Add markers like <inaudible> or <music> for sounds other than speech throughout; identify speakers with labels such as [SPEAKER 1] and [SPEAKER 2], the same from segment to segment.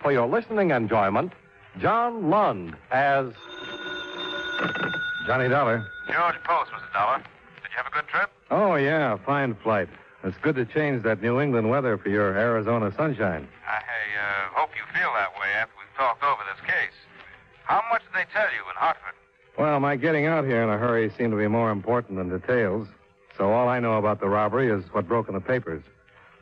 [SPEAKER 1] for your listening enjoyment, John Lund as
[SPEAKER 2] Johnny Dollar.
[SPEAKER 3] George Post, Mr. Dollar. Did you have a good trip?
[SPEAKER 2] Oh, yeah, fine flight. It's good to change that New England weather for your Arizona sunshine.
[SPEAKER 3] I uh, hope you feel that way after we've talked over this case. How much did they tell you in Hartford?
[SPEAKER 2] Well, my getting out here in a hurry seemed to be more important than details. So all I know about the robbery is what broke in the papers.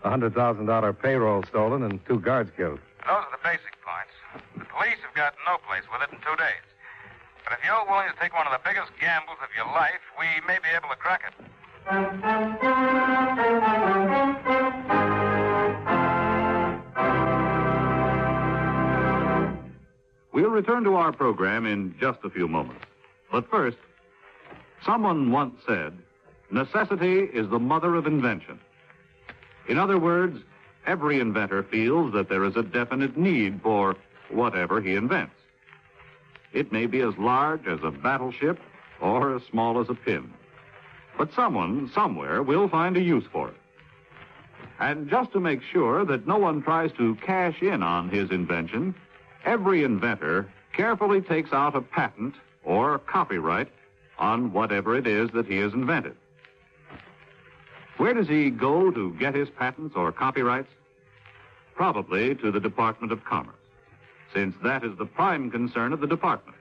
[SPEAKER 2] A $100,000 payroll stolen and two guards killed.
[SPEAKER 3] Those are the basic points. The police have got no place with it in two days. But if you're willing to take one of the biggest gambles of your life, we may be able to crack it.
[SPEAKER 4] We'll return to our program in just a few moments. But first, someone once said, necessity is the mother of invention. In other words, every inventor feels that there is a definite need for whatever he invents. It may be as large as a battleship or as small as a pin. But someone, somewhere, will find a use for it. And just to make sure that no one tries to cash in on his invention, every inventor carefully takes out a patent or copyright on whatever it is that he has invented. Where does he go to get his patents or copyrights? Probably to the Department of Commerce, since that is the prime concern of the department.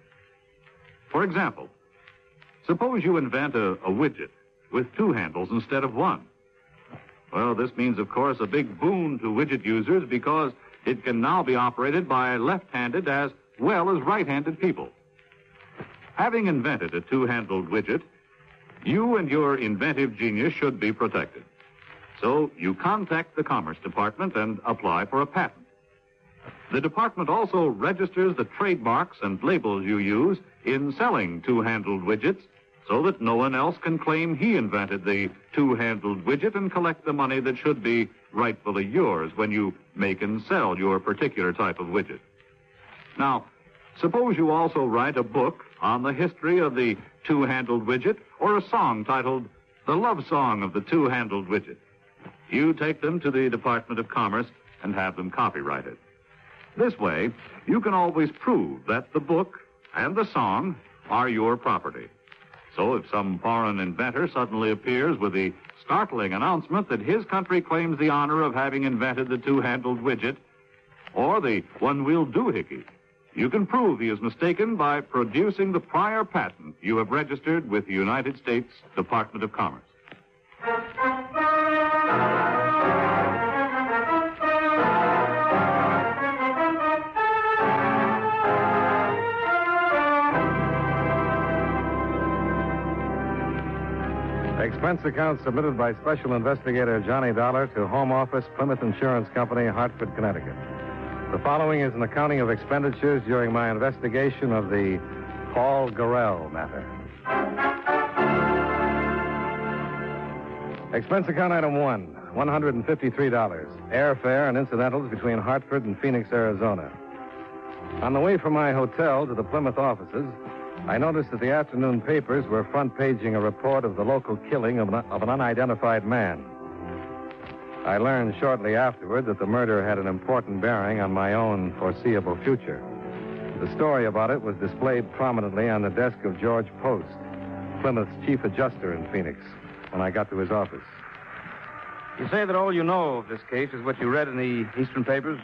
[SPEAKER 4] For example, suppose you invent a, a widget with two handles instead of one. Well, this means, of course, a big boon to widget users because it can now be operated by left-handed as well as right-handed people. Having invented a two-handled widget, you and your inventive genius should be protected. So you contact the Commerce Department and apply for a patent. The department also registers the trademarks and labels you use in selling two-handled widgets so that no one else can claim he invented the two-handled widget and collect the money that should be rightfully yours when you make and sell your particular type of widget. Now, suppose you also write a book on the history of the two-handled widget or a song titled The Love Song of the Two-Handled Widget. You take them to the Department of Commerce and have them copyrighted. This way, you can always prove that the book and the song are your property. So if some foreign inventor suddenly appears with the startling announcement that his country claims the honor of having invented the two-handled widget or the one-wheel doohickey, you can prove he is mistaken by producing the prior patent you have registered with the United States Department of Commerce.
[SPEAKER 2] Expense account submitted by Special Investigator Johnny Dollar to Home Office, Plymouth Insurance Company, Hartford, Connecticut. The following is an accounting of expenditures during my investigation of the Paul Gorrell matter. Expense account item one, $153. Airfare and incidentals between Hartford and Phoenix, Arizona. On the way from my hotel to the Plymouth offices, I noticed that the afternoon papers were front paging a report of the local killing of an, of an unidentified man. I learned shortly afterward that the murder had an important bearing on my own foreseeable future. The story about it was displayed prominently on the desk of George Post, Plymouth's chief adjuster in Phoenix, when I got to his office.
[SPEAKER 5] You say that all you know of this case is what you read in the Eastern papers?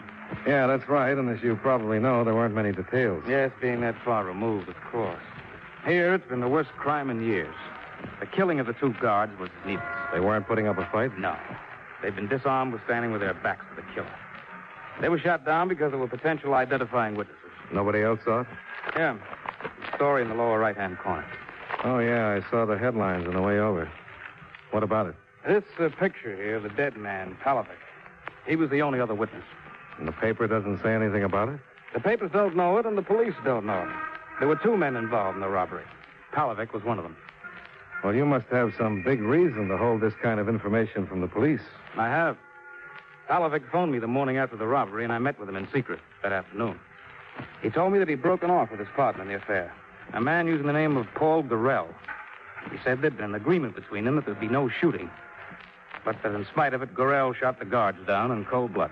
[SPEAKER 2] Yeah, that's right, and as you probably know, there weren't many details.
[SPEAKER 5] Yes, being that far removed, of course. Here, it's been the worst crime in years. The killing of the two guards was needless.
[SPEAKER 2] They weren't putting up a fight?
[SPEAKER 5] No. They've been disarmed with standing with their backs to the killer. They were shot down because there were potential identifying witnesses.
[SPEAKER 2] Nobody else saw it?
[SPEAKER 5] Yeah. Story in the lower right-hand corner.
[SPEAKER 2] Oh, yeah, I saw the headlines on the way over. What about it?
[SPEAKER 5] This uh, picture here of the dead man, Palovic. He was the only other witness.
[SPEAKER 2] And the paper doesn't say anything about it?
[SPEAKER 5] The papers don't know it, and the police don't know it. There were two men involved in the robbery. Palovic was one of them.
[SPEAKER 2] Well, you must have some big reason to hold this kind of information from the police.
[SPEAKER 5] I have. Palovic phoned me the morning after the robbery, and I met with him in secret that afternoon. He told me that he'd broken off with his partner in the affair, a man using the name of Paul Gorrell. He said there'd been an agreement between them that there'd be no shooting, but that in spite of it, Gorrell shot the guards down in cold blood.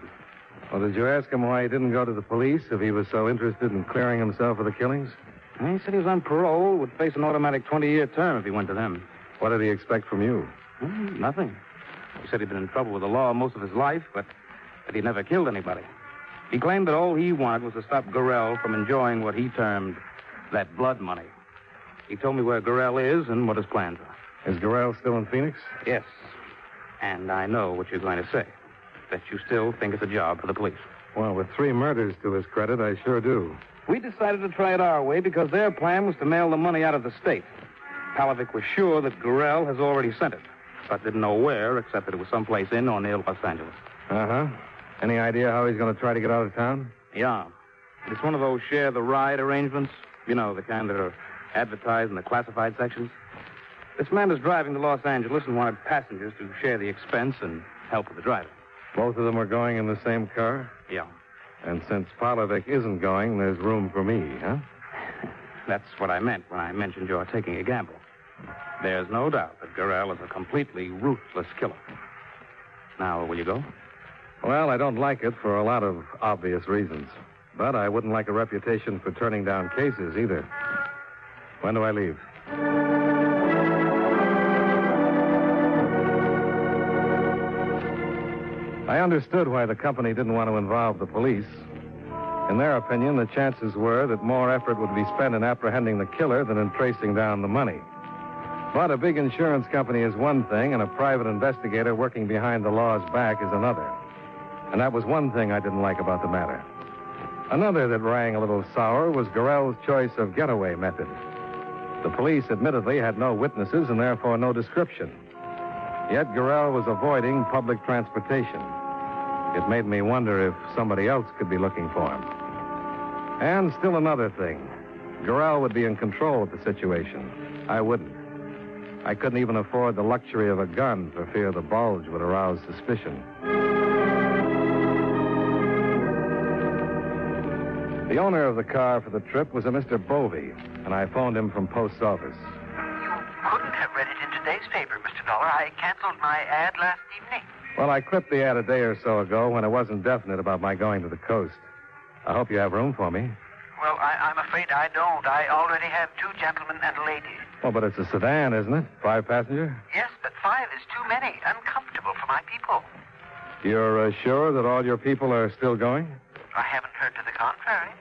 [SPEAKER 2] Well, did you ask him why he didn't go to the police if he was so interested in clearing himself of the killings?
[SPEAKER 5] He said he was on parole, would face an automatic 20-year term if he went to them.
[SPEAKER 2] What did he expect from you?
[SPEAKER 5] Hmm, nothing. He said he'd been in trouble with the law most of his life, but that he'd never killed anybody. He claimed that all he wanted was to stop Gorrell from enjoying what he termed that blood money. He told me where Gorrell is and what his plans are.
[SPEAKER 2] Is Gorrell still in Phoenix?
[SPEAKER 5] Yes. And I know what you're going to say. That you still think it's a job for the police.
[SPEAKER 2] Well, with three murders to his credit, I sure do.
[SPEAKER 5] We decided to try it our way because their plan was to mail the money out of the state. Palovic was sure that Gorrell has already sent it, but didn't know where except that it was someplace in or near Los Angeles.
[SPEAKER 2] Uh huh. Any idea how he's going to try to get out of town?
[SPEAKER 5] Yeah. It's one of those share the ride arrangements. You know, the kind that are advertised in the classified sections. This man is driving to Los Angeles and wanted passengers to share the expense and help with the driving.
[SPEAKER 2] Both of them are going in the same car?
[SPEAKER 5] Yeah.
[SPEAKER 2] And since Palovic isn't going, there's room for me, huh? <laughs>
[SPEAKER 5] That's what I meant when I mentioned you're taking a gamble. There's no doubt that Gorrell is a completely ruthless killer. Now, will you go?
[SPEAKER 2] Well, I don't like it for a lot of obvious reasons. But I wouldn't like a reputation for turning down cases either. When do I leave? I understood why the company didn't want to involve the police. In their opinion, the chances were that more effort would be spent in apprehending the killer than in tracing down the money. But a big insurance company is one thing, and a private investigator working behind the law's back is another. And that was one thing I didn't like about the matter. Another that rang a little sour was Gorrell's choice of getaway method. The police admittedly had no witnesses and therefore no description. Yet Gorrell was avoiding public transportation. It made me wonder if somebody else could be looking for him. And still another thing. Gorrell would be in control of the situation. I wouldn't. I couldn't even afford the luxury of a gun for fear the bulge would arouse suspicion. The owner of the car for the trip was a Mr. Bovey, and I phoned him from post office.
[SPEAKER 6] You couldn't have read it in today's paper, Mr. Dollar. I canceled my ad last evening.
[SPEAKER 2] Well, I clipped the ad a day or so ago when it wasn't definite about my going to the coast. I hope you have room for me.
[SPEAKER 6] Well, I, I'm afraid I don't. I already have two gentlemen and a lady.
[SPEAKER 2] Well, but it's a sedan, isn't it? Five passenger?
[SPEAKER 6] Yes, but five is too many. Uncomfortable for my people.
[SPEAKER 2] You're uh, sure that all your people are still going?
[SPEAKER 6] I haven't heard to the contrary.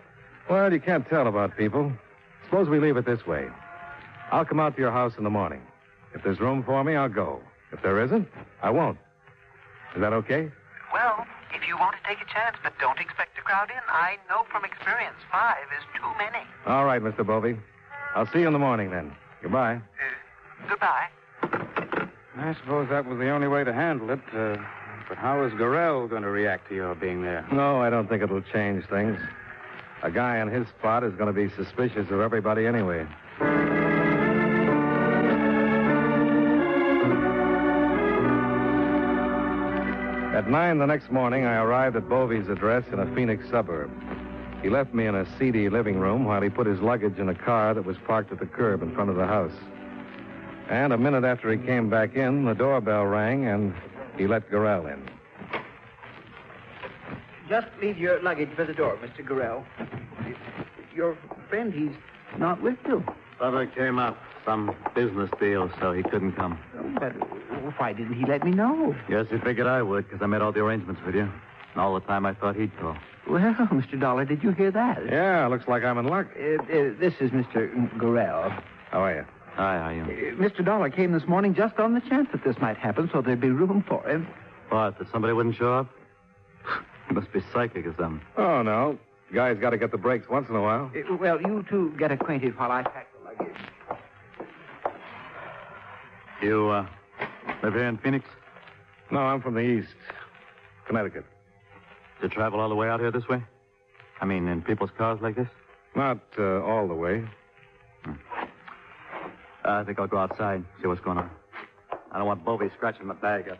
[SPEAKER 2] Well, you can't tell about people. Suppose we leave it this way. I'll come out to your house in the morning. If there's room for me, I'll go. If there isn't, I won't. Is that okay?
[SPEAKER 6] Well, if you want to take a chance, but don't expect to crowd in, I know from experience five is too many.
[SPEAKER 2] All right, Mr. Bovey. I'll see you in the morning then. Goodbye.
[SPEAKER 6] Uh, goodbye.
[SPEAKER 5] I suppose that was the only way to handle it. Uh, but how is Gorrell going to react to your being there?
[SPEAKER 2] No, I don't think it'll change things. A guy in his spot is going to be suspicious of everybody anyway. At nine the next morning, I arrived at Bovey's address in a Phoenix suburb. He left me in a seedy living room while he put his luggage in a car that was parked at the curb in front of the house. And a minute after he came back in, the doorbell rang and he let Gorrell in.
[SPEAKER 7] Just leave your luggage by the door, Mr. Gorrell. Your friend, he's not with you.
[SPEAKER 8] Brother came up. Some business deal, so he couldn't come.
[SPEAKER 7] But why didn't he let me know?
[SPEAKER 8] Yes, he figured I would, because I made all the arrangements with you. And all the time I thought he'd call.
[SPEAKER 7] Well, <laughs> Mr. Dollar, did you hear that?
[SPEAKER 2] Yeah, looks like I'm in luck.
[SPEAKER 7] Uh, uh, this is Mr. Gorrell.
[SPEAKER 2] How are you?
[SPEAKER 8] Hi, how are you?
[SPEAKER 7] Uh, Mr. Dollar came this morning just on the chance that this might happen, so there'd be room for him.
[SPEAKER 8] What, that somebody wouldn't show up? he <laughs> must be psychic or something.
[SPEAKER 2] Oh, no. Guy's got to get the breaks once in a while.
[SPEAKER 7] Uh, well, you two get acquainted while I pack the luggage.
[SPEAKER 8] You, uh, live here in Phoenix?
[SPEAKER 2] No, I'm from the East. Connecticut.
[SPEAKER 8] To travel all the way out here this way? I mean, in people's cars like this?
[SPEAKER 2] Not uh, all the way.
[SPEAKER 8] Uh, I think I'll go outside, see what's going on. I don't want Bovey scratching my bag up.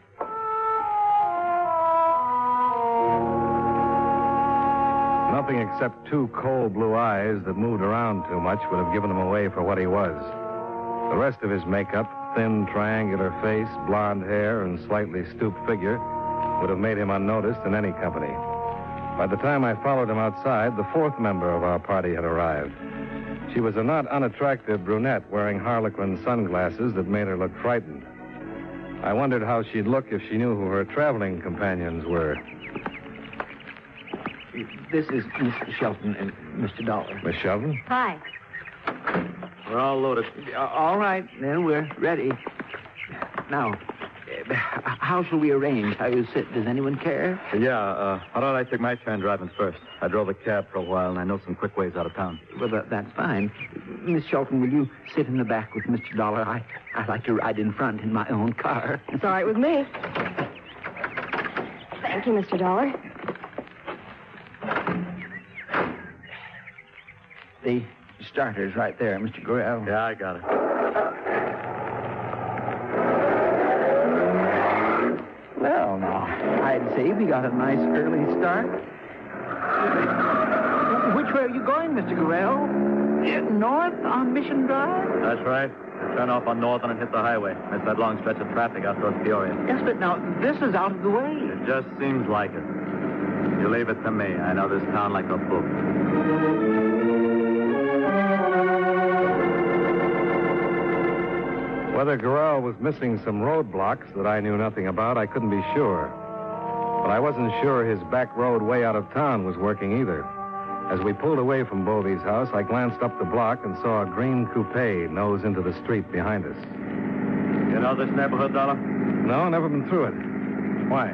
[SPEAKER 2] Nothing except two cold blue eyes that moved around too much would have given him away for what he was. The rest of his makeup, thin, triangular face, blond hair, and slightly stooped figure, would have made him unnoticed in any company. By the time I followed him outside, the fourth member of our party had arrived. She was a not unattractive brunette wearing harlequin sunglasses that made her look frightened. I wondered how she'd look if she knew who her traveling companions were.
[SPEAKER 7] This is Mr. Shelton and Mr. Dollar.
[SPEAKER 2] Miss Shelton?
[SPEAKER 9] Hi.
[SPEAKER 8] We're all loaded.
[SPEAKER 7] Uh, all right, then we're ready. Now, uh, how shall we arrange how you sit? Does anyone care?
[SPEAKER 8] Yeah, uh, how about I take my turn driving first? I drove a cab for a while, and I know some quick ways out of town.
[SPEAKER 7] Well, that, that's fine. Miss Shelton, will you sit in the back with Mr. Dollar? I, I like to ride in front in my own car.
[SPEAKER 9] It's all right with me. Thank you, Mr. Dollar.
[SPEAKER 7] The starter's right there, Mr. Gorrell.
[SPEAKER 8] Yeah, I got it.
[SPEAKER 7] Well, now, I'd say we got a nice early start. Which way are you going, Mr. Gorrell? Uh, north on Mission Drive?
[SPEAKER 8] That's right. Turn off on Northern and hit the highway. Miss that long stretch of traffic out towards Peoria.
[SPEAKER 7] Yes, but now, this is out of the way.
[SPEAKER 8] It just seems like it. You leave it to me. I know this town like a book.
[SPEAKER 2] Whether Gorrell was missing some roadblocks that I knew nothing about, I couldn't be sure. But I wasn't sure his back road way out of town was working either. As we pulled away from Bovey's house, I glanced up the block and saw a green coupe nose into the street behind us.
[SPEAKER 8] You know this neighborhood, Dollar?
[SPEAKER 2] No, never been through it. Why?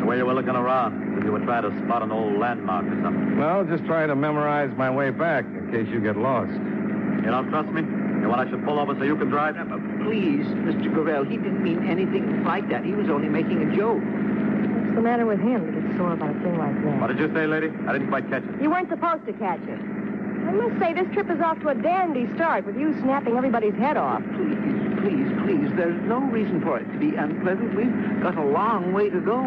[SPEAKER 8] The way you were looking around, as you were trying to spot an old landmark or something.
[SPEAKER 2] Well, just trying to memorize my way back in case you get lost.
[SPEAKER 8] You don't trust me? You want I should pull over so you can drive?
[SPEAKER 7] Uh, please, Mr. Gorrell, he didn't mean anything like that. He was only making a joke.
[SPEAKER 9] What's the matter with him to get sore about a thing like that?
[SPEAKER 8] What did you say, lady? I didn't quite catch it.
[SPEAKER 9] You weren't supposed to catch it. I must say, this trip is off to a dandy start with you snapping everybody's head off.
[SPEAKER 7] Please, please, please. There's no reason for it to be unpleasant. We've got a long way to go.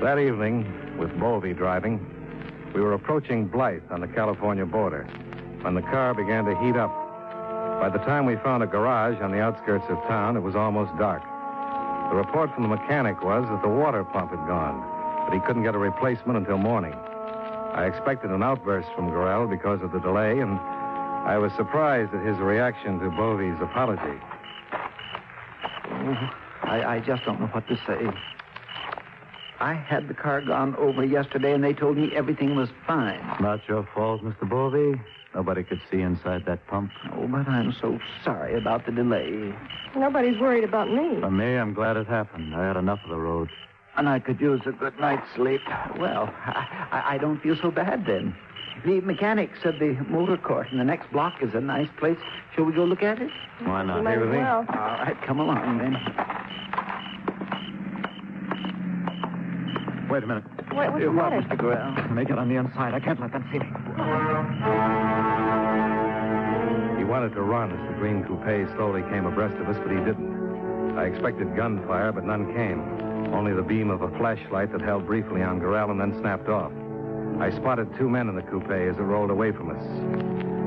[SPEAKER 2] That evening, with Bovey driving, we were approaching Blythe on the California border when the car began to heat up. By the time we found a garage on the outskirts of town, it was almost dark. The report from the mechanic was that the water pump had gone, but he couldn't get a replacement until morning. I expected an outburst from Gorrell because of the delay, and I was surprised at his reaction to Bovey's apology.
[SPEAKER 7] Oh, I, I just don't know what to say. I had the car gone over yesterday, and they told me everything was fine.
[SPEAKER 8] Not your fault, Mr. Bovey. Nobody could see inside that pump.
[SPEAKER 7] Oh, but I'm so sorry about the delay.
[SPEAKER 9] Nobody's worried about me.
[SPEAKER 8] For me, I'm glad it happened. I had enough of the road.
[SPEAKER 7] And I could use a good night's sleep. Well, I, I, I don't feel so bad then. The mechanic said the motor court in the next block is a nice place. Shall we go look at it?
[SPEAKER 8] Why not?
[SPEAKER 9] You might
[SPEAKER 2] Hey,
[SPEAKER 9] as
[SPEAKER 2] with me?
[SPEAKER 9] well.
[SPEAKER 7] All right, come along then.
[SPEAKER 8] Wait a minute.
[SPEAKER 9] What, what's
[SPEAKER 7] Uh,
[SPEAKER 9] the
[SPEAKER 7] what,
[SPEAKER 9] matter?
[SPEAKER 7] Mr. Gorrell?
[SPEAKER 8] Let me get on the inside. I can't let them see me.
[SPEAKER 2] He wanted to run as the green coupe slowly came abreast of us, but he didn't. I expected gunfire, but none came. Only the beam of a flashlight that held briefly on Gorrell and then snapped off. I spotted two men in the coupe as it rolled away from us.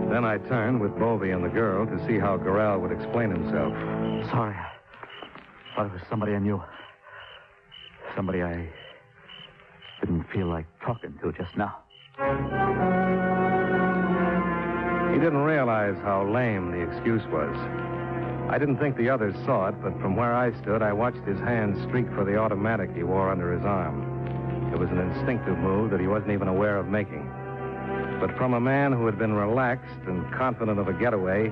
[SPEAKER 2] Then I turned with Bovey and the girl to see how Gorrell would explain himself.
[SPEAKER 8] Sorry. I Thought it was somebody I knew. Somebody I didn't feel like talking to just now.
[SPEAKER 2] He didn't realize how lame the excuse was. I didn't think the others saw it, but from where I stood, I watched his hand streak for the automatic he wore under his arm. It was an instinctive move that he wasn't even aware of making. But from a man who had been relaxed and confident of a getaway,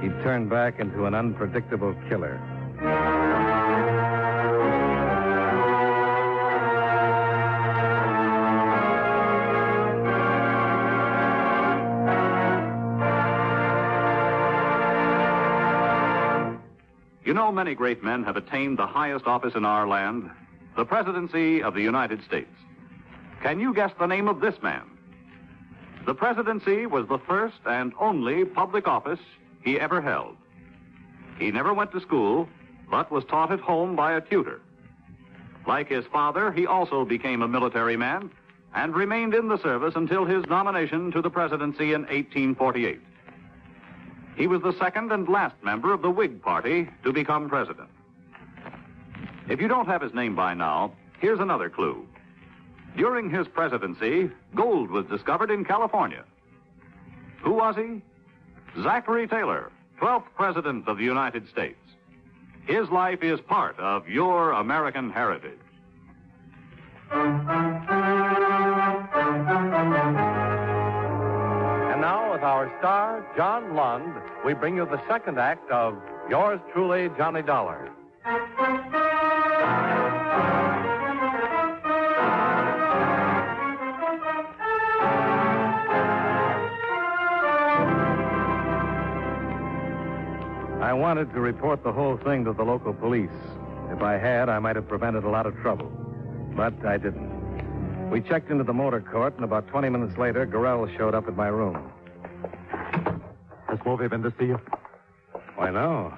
[SPEAKER 2] he'd turned back into an unpredictable killer.
[SPEAKER 4] You know, many great men have attained the highest office in our land, the presidency of the United States. Can you guess the name of this man? The presidency was the first and only public office he ever held. He never went to school, but was taught at home by a tutor. Like his father, he also became a military man and remained in the service until his nomination to the presidency in 1848. He was the second and last member of the Whig Party to become president. If you don't have his name by now, here's another clue. During his presidency, gold was discovered in California. Who was he? Zachary Taylor, 12th President of the United States. His life is part of your American heritage.
[SPEAKER 1] Our star, John Lund, we bring you the second act of Yours Truly, Johnny Dollar.
[SPEAKER 2] I wanted to report the whole thing to the local police. If I had, I might have prevented a lot of trouble. But I didn't. We checked into the motor court, and about 20 minutes later, Gorrell showed up at my room.
[SPEAKER 8] Has Bovey been to see you?
[SPEAKER 2] Why, no.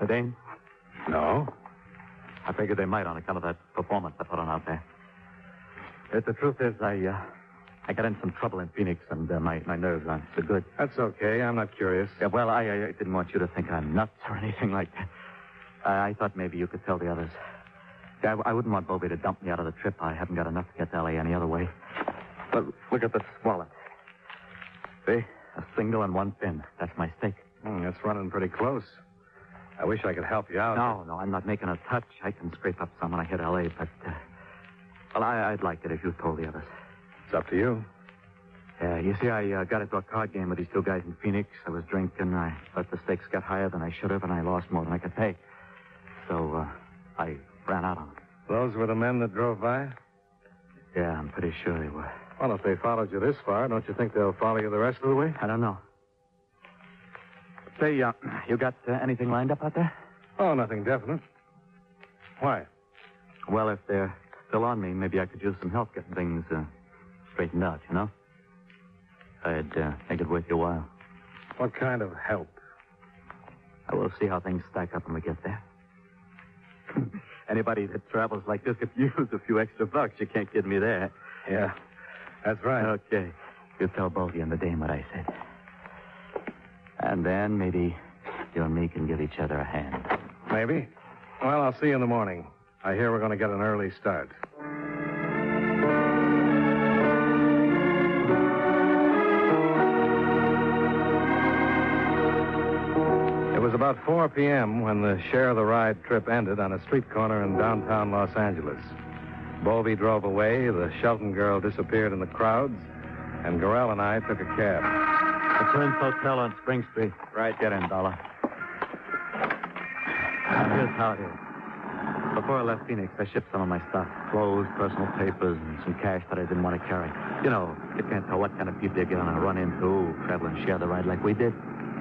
[SPEAKER 8] The Dane?
[SPEAKER 2] No.
[SPEAKER 8] I figured they might on account of that performance I put on out there. But the truth is, I, uh, I got in some trouble in Phoenix, and uh, my, my nerves aren't so good.
[SPEAKER 2] That's okay. I'm not curious.
[SPEAKER 8] Yeah, well, I, I didn't want you to think I'm nuts or anything like that. I, I thought maybe you could tell the others. I, I wouldn't want Bobby to dump me out of the trip. I haven't got enough to get to L.A. any other way. But look at this wallet. See? A single and one pin. That's my stake.
[SPEAKER 2] Hmm, that's running pretty close. I wish I could help you out.
[SPEAKER 8] No, no, I'm not making a touch. I can scrape up some when I hit L.A., but, uh, well, I, I'd like it if you told the others.
[SPEAKER 2] It's up to you.
[SPEAKER 8] Yeah, you see, I uh, got into a card game with these two guys in Phoenix. I was drinking. I let the stakes get higher than I should have, and I lost more than I could pay. So uh, I ran out on them.
[SPEAKER 2] Those were the men that drove by?
[SPEAKER 8] Yeah, I'm pretty sure they were.
[SPEAKER 2] Well, if they followed you this far, don't you think they'll follow you the rest of the way?
[SPEAKER 8] I don't know. Say, uh, you got uh, anything lined up out there?
[SPEAKER 2] Oh, nothing definite. Why?
[SPEAKER 8] Well, if they're still on me, maybe I could use some help getting things uh, straightened out, you know? I'd uh, make it worth your while.
[SPEAKER 2] What kind of help?
[SPEAKER 8] I will see how things stack up when we get there. <laughs> Anybody that travels like this could <laughs> use a few extra bucks. You can't kid me there.
[SPEAKER 2] Yeah, that's right.
[SPEAKER 8] Okay. You tell Bovey and the dame what I said. And then maybe you and me can give each other a hand.
[SPEAKER 2] Maybe. Well, I'll see you in the morning. I hear we're going to get an early start. It was about 4 p.m. when the share of the ride trip ended on a street corner in downtown Los Angeles. Bovey drove away, the Shelton girl disappeared in the crowds, and Gorrell and I took a cab.
[SPEAKER 8] The Twins Hotel on Spring Street. Right, get in, Dollar. Here's how it is. Before I left Phoenix, I shipped some of my stuff clothes, personal papers, and some cash that I didn't want to carry. You know, you can't tell what kind of people you're going to run into, travel and share the ride like we did.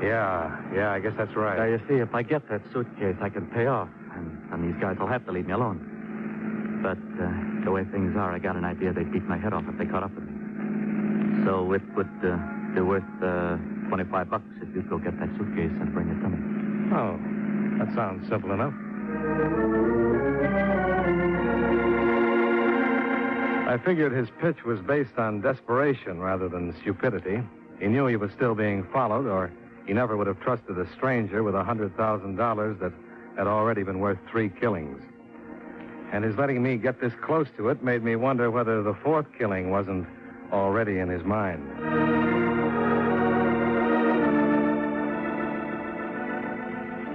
[SPEAKER 2] Yeah, yeah, I guess that's right.
[SPEAKER 8] Now, you see, if I get that suitcase, I can pay off, and, and these guys will have to leave me alone. But uh, the way things are, I got an idea they'd beat my head off if they caught up with me. So it would uh, be worth uh, 25 bucks if you'd go get that suitcase and bring it to me.
[SPEAKER 2] Oh, that sounds simple enough. I figured his pitch was based on desperation rather than stupidity. He knew he was still being followed, or he never would have trusted a stranger with a $100,000 that had already been worth three killings. And his letting me get this close to it made me wonder whether the fourth killing wasn't already in his mind.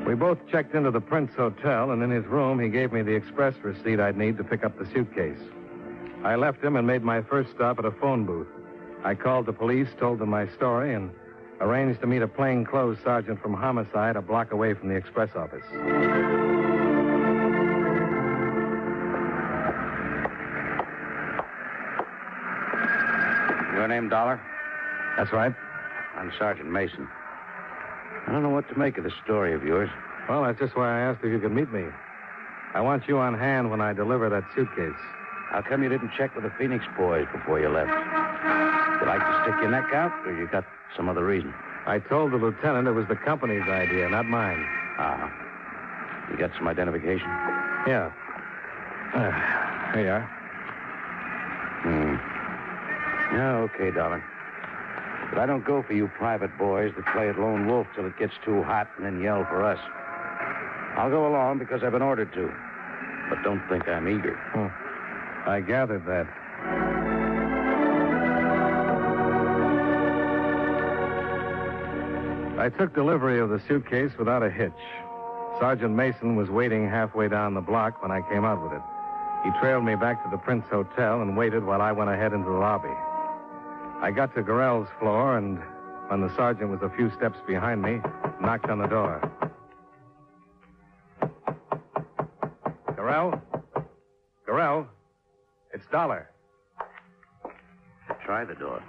[SPEAKER 2] We both checked into the Prince Hotel, and in his room, he gave me the express receipt I'd need to pick up the suitcase. I left him and made my first stop at a phone booth. I called the police, told them my story, and arranged to meet a plainclothes sergeant from homicide a block away from the express office.
[SPEAKER 5] Your name, Dollar?
[SPEAKER 2] That's right.
[SPEAKER 5] I'm Sergeant Mason. I don't know what to make of this story of yours.
[SPEAKER 2] Well, that's just why I asked if you could meet me. I want you on hand when I deliver that suitcase.
[SPEAKER 5] How come you didn't check with the Phoenix boys before you left? You like to stick your neck out, or you got some other reason?
[SPEAKER 2] I told the lieutenant it was the company's idea, not mine.
[SPEAKER 5] Ah. You got some identification?
[SPEAKER 2] Yeah. Uh, <sighs> here you are.
[SPEAKER 5] Hmm. Yeah, okay, Dollar. But I don't go for you private boys that play at lone wolf till it gets too hot and then yell for us. I'll go along because I've been ordered to. But don't think I'm eager. Hmm.
[SPEAKER 2] I gathered that. I took delivery of the suitcase without a hitch. Sergeant Mason was waiting halfway down the block when I came out with it. He trailed me back to the Prince Hotel and waited while I went ahead into the lobby. I got to Gorrell's floor, and when the sergeant was a few steps behind me, knocked on the door. Gorrell? Gorrell? It's Dollar.
[SPEAKER 5] Try the door.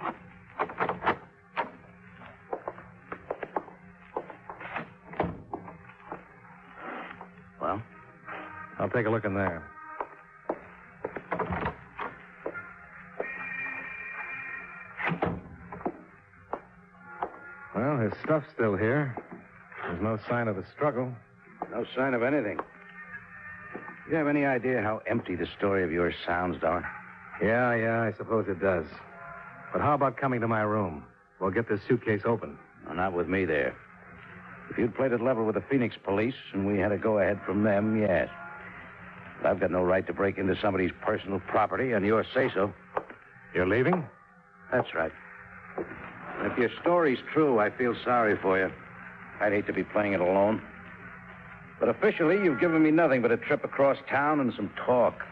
[SPEAKER 5] Well?
[SPEAKER 2] I'll take a look in there. Stuff's still here. There's no sign of a struggle.
[SPEAKER 5] No sign of anything. Do you have any idea how empty the story of yours sounds, Dollar?
[SPEAKER 2] Yeah, yeah, I suppose it does. But how about coming to my room? We'll get this suitcase open.
[SPEAKER 5] No, not with me there. If you'd played it level with the Phoenix police and we had a go ahead from them, yes. But I've got no right to break into somebody's personal property on your say so.
[SPEAKER 2] You're leaving?
[SPEAKER 5] That's right. Your story's true, I feel sorry for you. I'd hate to be playing it alone. But officially, you've given me nothing but a trip across town and some talk.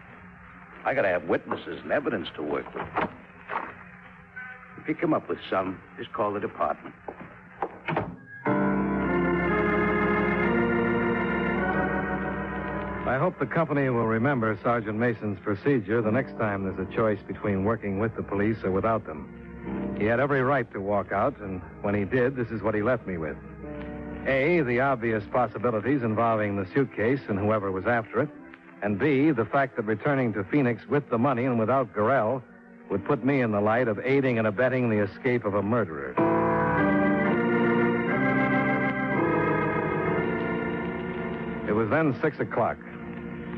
[SPEAKER 5] I gotta have witnesses and evidence to work with. If you come up with some, just call the department.
[SPEAKER 2] I hope the company will remember Sergeant Mason's procedure the next time there's a choice between working with the police or without them. He had every right to walk out, and when he did, this is what he left me with. A, the obvious possibilities involving the suitcase and whoever was after it. And B, the fact that returning to Phoenix with the money and without Gorrell would put me in the light of aiding and abetting the escape of a murderer. It was then six o'clock.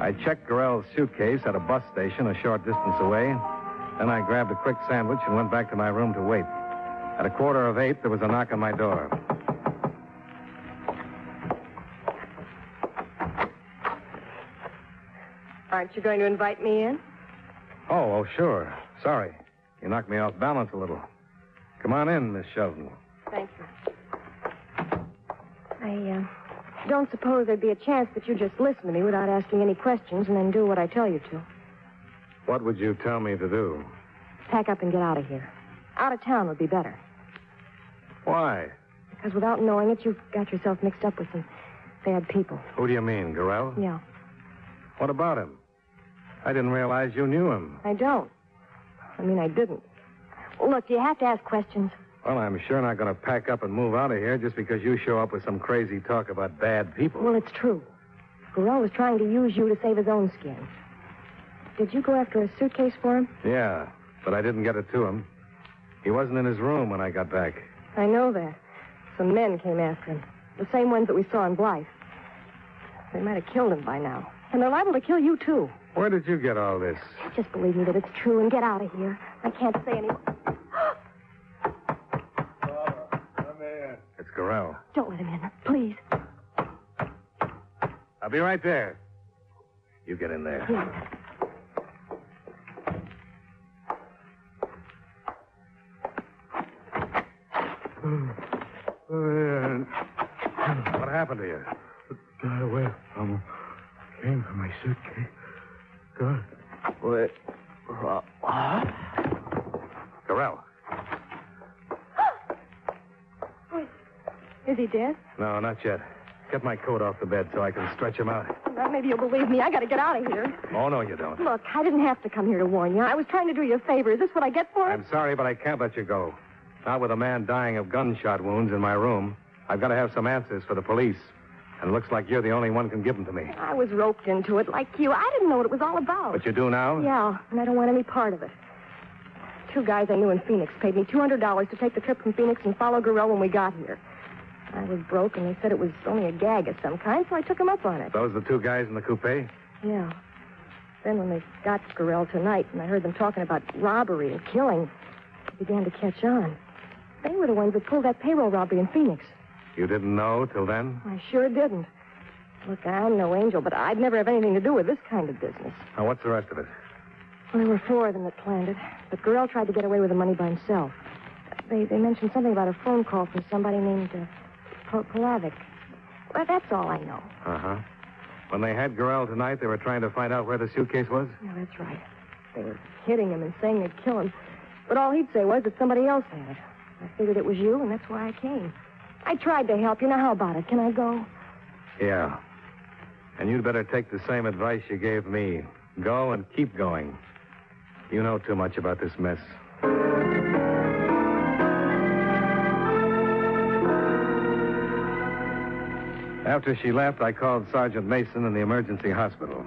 [SPEAKER 2] I checked Gorrell's suitcase at a bus station a short distance away. Then I grabbed a quick sandwich and went back to my room to wait. At a quarter of eight, there was a knock on my door.
[SPEAKER 9] Aren't you going to invite me in?
[SPEAKER 2] Oh, oh, sure. Sorry. You knocked me off balance a little. Come on in, Miss Shelton.
[SPEAKER 9] Thank you. I uh, don't suppose there'd be a chance that you'd just listen to me without asking any questions and then do what I tell you to.
[SPEAKER 2] What would you tell me to do?
[SPEAKER 9] Pack up and get out of here. Out of town would be better.
[SPEAKER 2] Why?
[SPEAKER 9] Because without knowing it, you've got yourself mixed up with some bad people.
[SPEAKER 2] Who do you mean, Gorrell?
[SPEAKER 9] Yeah,
[SPEAKER 2] What about him? I didn't realize you knew him.
[SPEAKER 9] I don't. I mean, I didn't. Look, you have to ask questions.
[SPEAKER 2] Well, I'm sure not going to pack up and move out of here just because you show up with some crazy talk about bad people.
[SPEAKER 9] Well, it's true. Gorrell was trying to use you to save his own skin. Did you go after a suitcase for him?
[SPEAKER 2] Yeah, but I didn't get it to him. He wasn't in his room when I got back.
[SPEAKER 9] I know that. Some men came after him. The same ones that we saw in Blythe. They might have killed him by now. And they're liable to kill you, too.
[SPEAKER 2] Where did you get all this?
[SPEAKER 9] Just believe me that it's true and get out of here. I can't say any more.
[SPEAKER 2] It's Gorrell.
[SPEAKER 9] Don't let him in, please.
[SPEAKER 2] I'll be right there. You get in there.
[SPEAKER 9] Yeah.
[SPEAKER 2] What happened to you?
[SPEAKER 10] Got away from him. Came for my suitcase. Got
[SPEAKER 7] Wait. Uh, what?
[SPEAKER 2] Gorrell.
[SPEAKER 9] Is he dead?
[SPEAKER 2] No, not yet. Get my coat off the bed so I can stretch him out.
[SPEAKER 9] Well, maybe you'll believe me. I gotta get out of here.
[SPEAKER 2] Oh, no, you don't.
[SPEAKER 9] Look, I didn't have to come here to warn you. I was trying to do you a favor. Is this what I get for it?
[SPEAKER 2] I'm sorry, but I can't let you go. Not with a man dying of gunshot wounds in my room. I've got to have some answers for the police. And it looks like you're the only one can give them to me.
[SPEAKER 9] I was roped into it like you. I didn't know what it was all about.
[SPEAKER 2] But you do now?
[SPEAKER 9] Yeah, and I don't want any part of it. Two guys I knew in Phoenix paid me $200 to take the trip from Phoenix and follow Gorrell when we got here. I was broke, and they said it was only a gag of some kind, so I took them up on it.
[SPEAKER 2] Those the two guys in the coupe?
[SPEAKER 9] Yeah. Then when they got Gorrell tonight, and I heard them talking about robbery and killing, it began to catch on. They were the ones that pulled that payroll robbery in Phoenix.
[SPEAKER 2] You didn't know till then?
[SPEAKER 9] I sure didn't. Look, I'm no angel, but I'd never have anything to do with this kind of business.
[SPEAKER 2] Now, what's the rest of it?
[SPEAKER 9] Well, there were four of them that planned it, but Gorrell tried to get away with the money by himself. They, they mentioned something about a phone call from somebody named uh, Pol- Polavic. Well, that's all I know.
[SPEAKER 2] Uh huh. When they had Gorrell tonight, they were trying to find out where the suitcase was?
[SPEAKER 9] Yeah, that's right. They were hitting him and saying they'd kill him. But all he'd say was that somebody else had it. I figured it was you, and that's why I came. I tried to help you. Now, how about it? Can I go?
[SPEAKER 2] Yeah. And you'd better take the same advice you gave me. Go and keep going. You know too much about this mess. After she left, I called Sergeant Mason in the emergency hospital.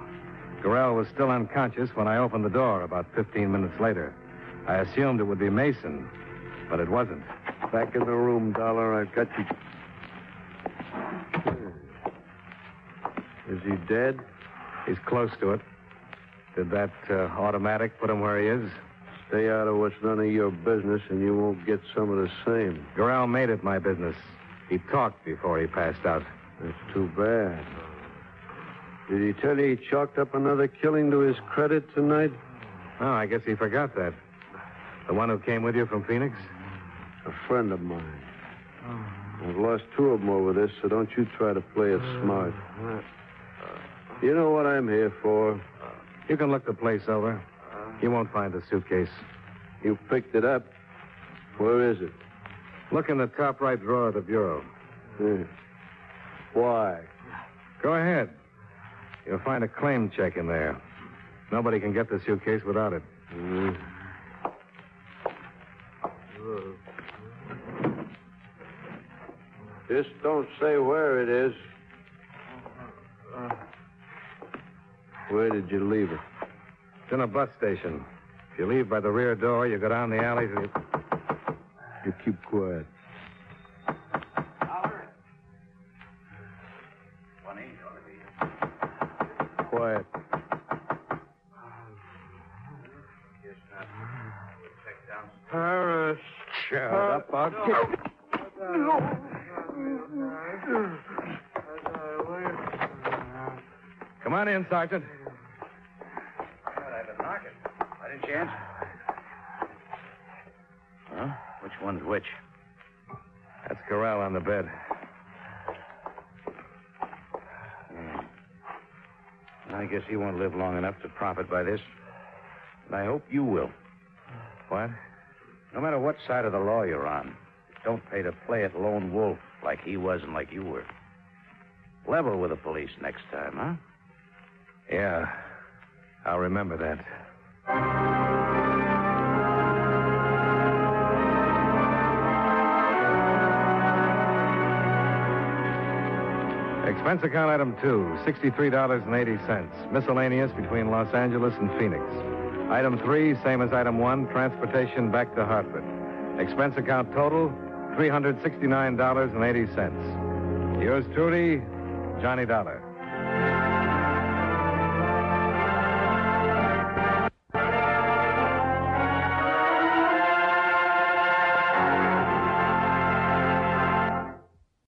[SPEAKER 2] Gorrell was still unconscious when I opened the door about 15 minutes later. I assumed it would be Mason, but it wasn't.
[SPEAKER 10] Back in the room, Dollar. I've got you. Is he dead?
[SPEAKER 2] He's close to it. Did that uh, automatic put him where he is?
[SPEAKER 10] Stay out of what's none of your business, and you won't get some of the same.
[SPEAKER 2] Gorrell made it my business. He talked before he passed out.
[SPEAKER 10] That's too bad. Did he tell you he chalked up another killing to his credit tonight?
[SPEAKER 2] Oh, I guess he forgot that. The one who came with you from Phoenix?
[SPEAKER 10] A friend of mine. I've lost two of them over this, so don't you try to play it smart. You know what I'm here for.
[SPEAKER 2] You can look the place over. You won't find the suitcase.
[SPEAKER 10] You picked it up. Where is it?
[SPEAKER 2] Look in the top right drawer of the bureau.
[SPEAKER 10] Why?
[SPEAKER 2] Go ahead. You'll find a claim check in there. Nobody can get the suitcase without it.
[SPEAKER 10] Hmm. Just don't say where it is. Where did you leave it?
[SPEAKER 2] It's in a bus station. If you leave by the rear door, you go down the alley to the...
[SPEAKER 10] You keep quiet. Quiet.
[SPEAKER 11] Paris.
[SPEAKER 10] Shut up. I'll kick.
[SPEAKER 2] Come on in, Sergeant.
[SPEAKER 5] I've been knocking. I didn't chance. Huh? Which one's which?
[SPEAKER 2] That's Gorrell on the bed.
[SPEAKER 5] Hmm. I guess he won't live long enough to profit by this. And I hope you will.
[SPEAKER 2] What?
[SPEAKER 5] No matter what side of the law you're on, don't pay to play it lone wolf like he was and like you were. Level with the police next time, huh?
[SPEAKER 2] Yeah. I'll remember that. Expense account item two, $63.80. Miscellaneous between Los Angeles and Phoenix. Item three, same as item one, transportation back to Hartford. Expense account total, $369.80. Yours truly, Johnny Dollar.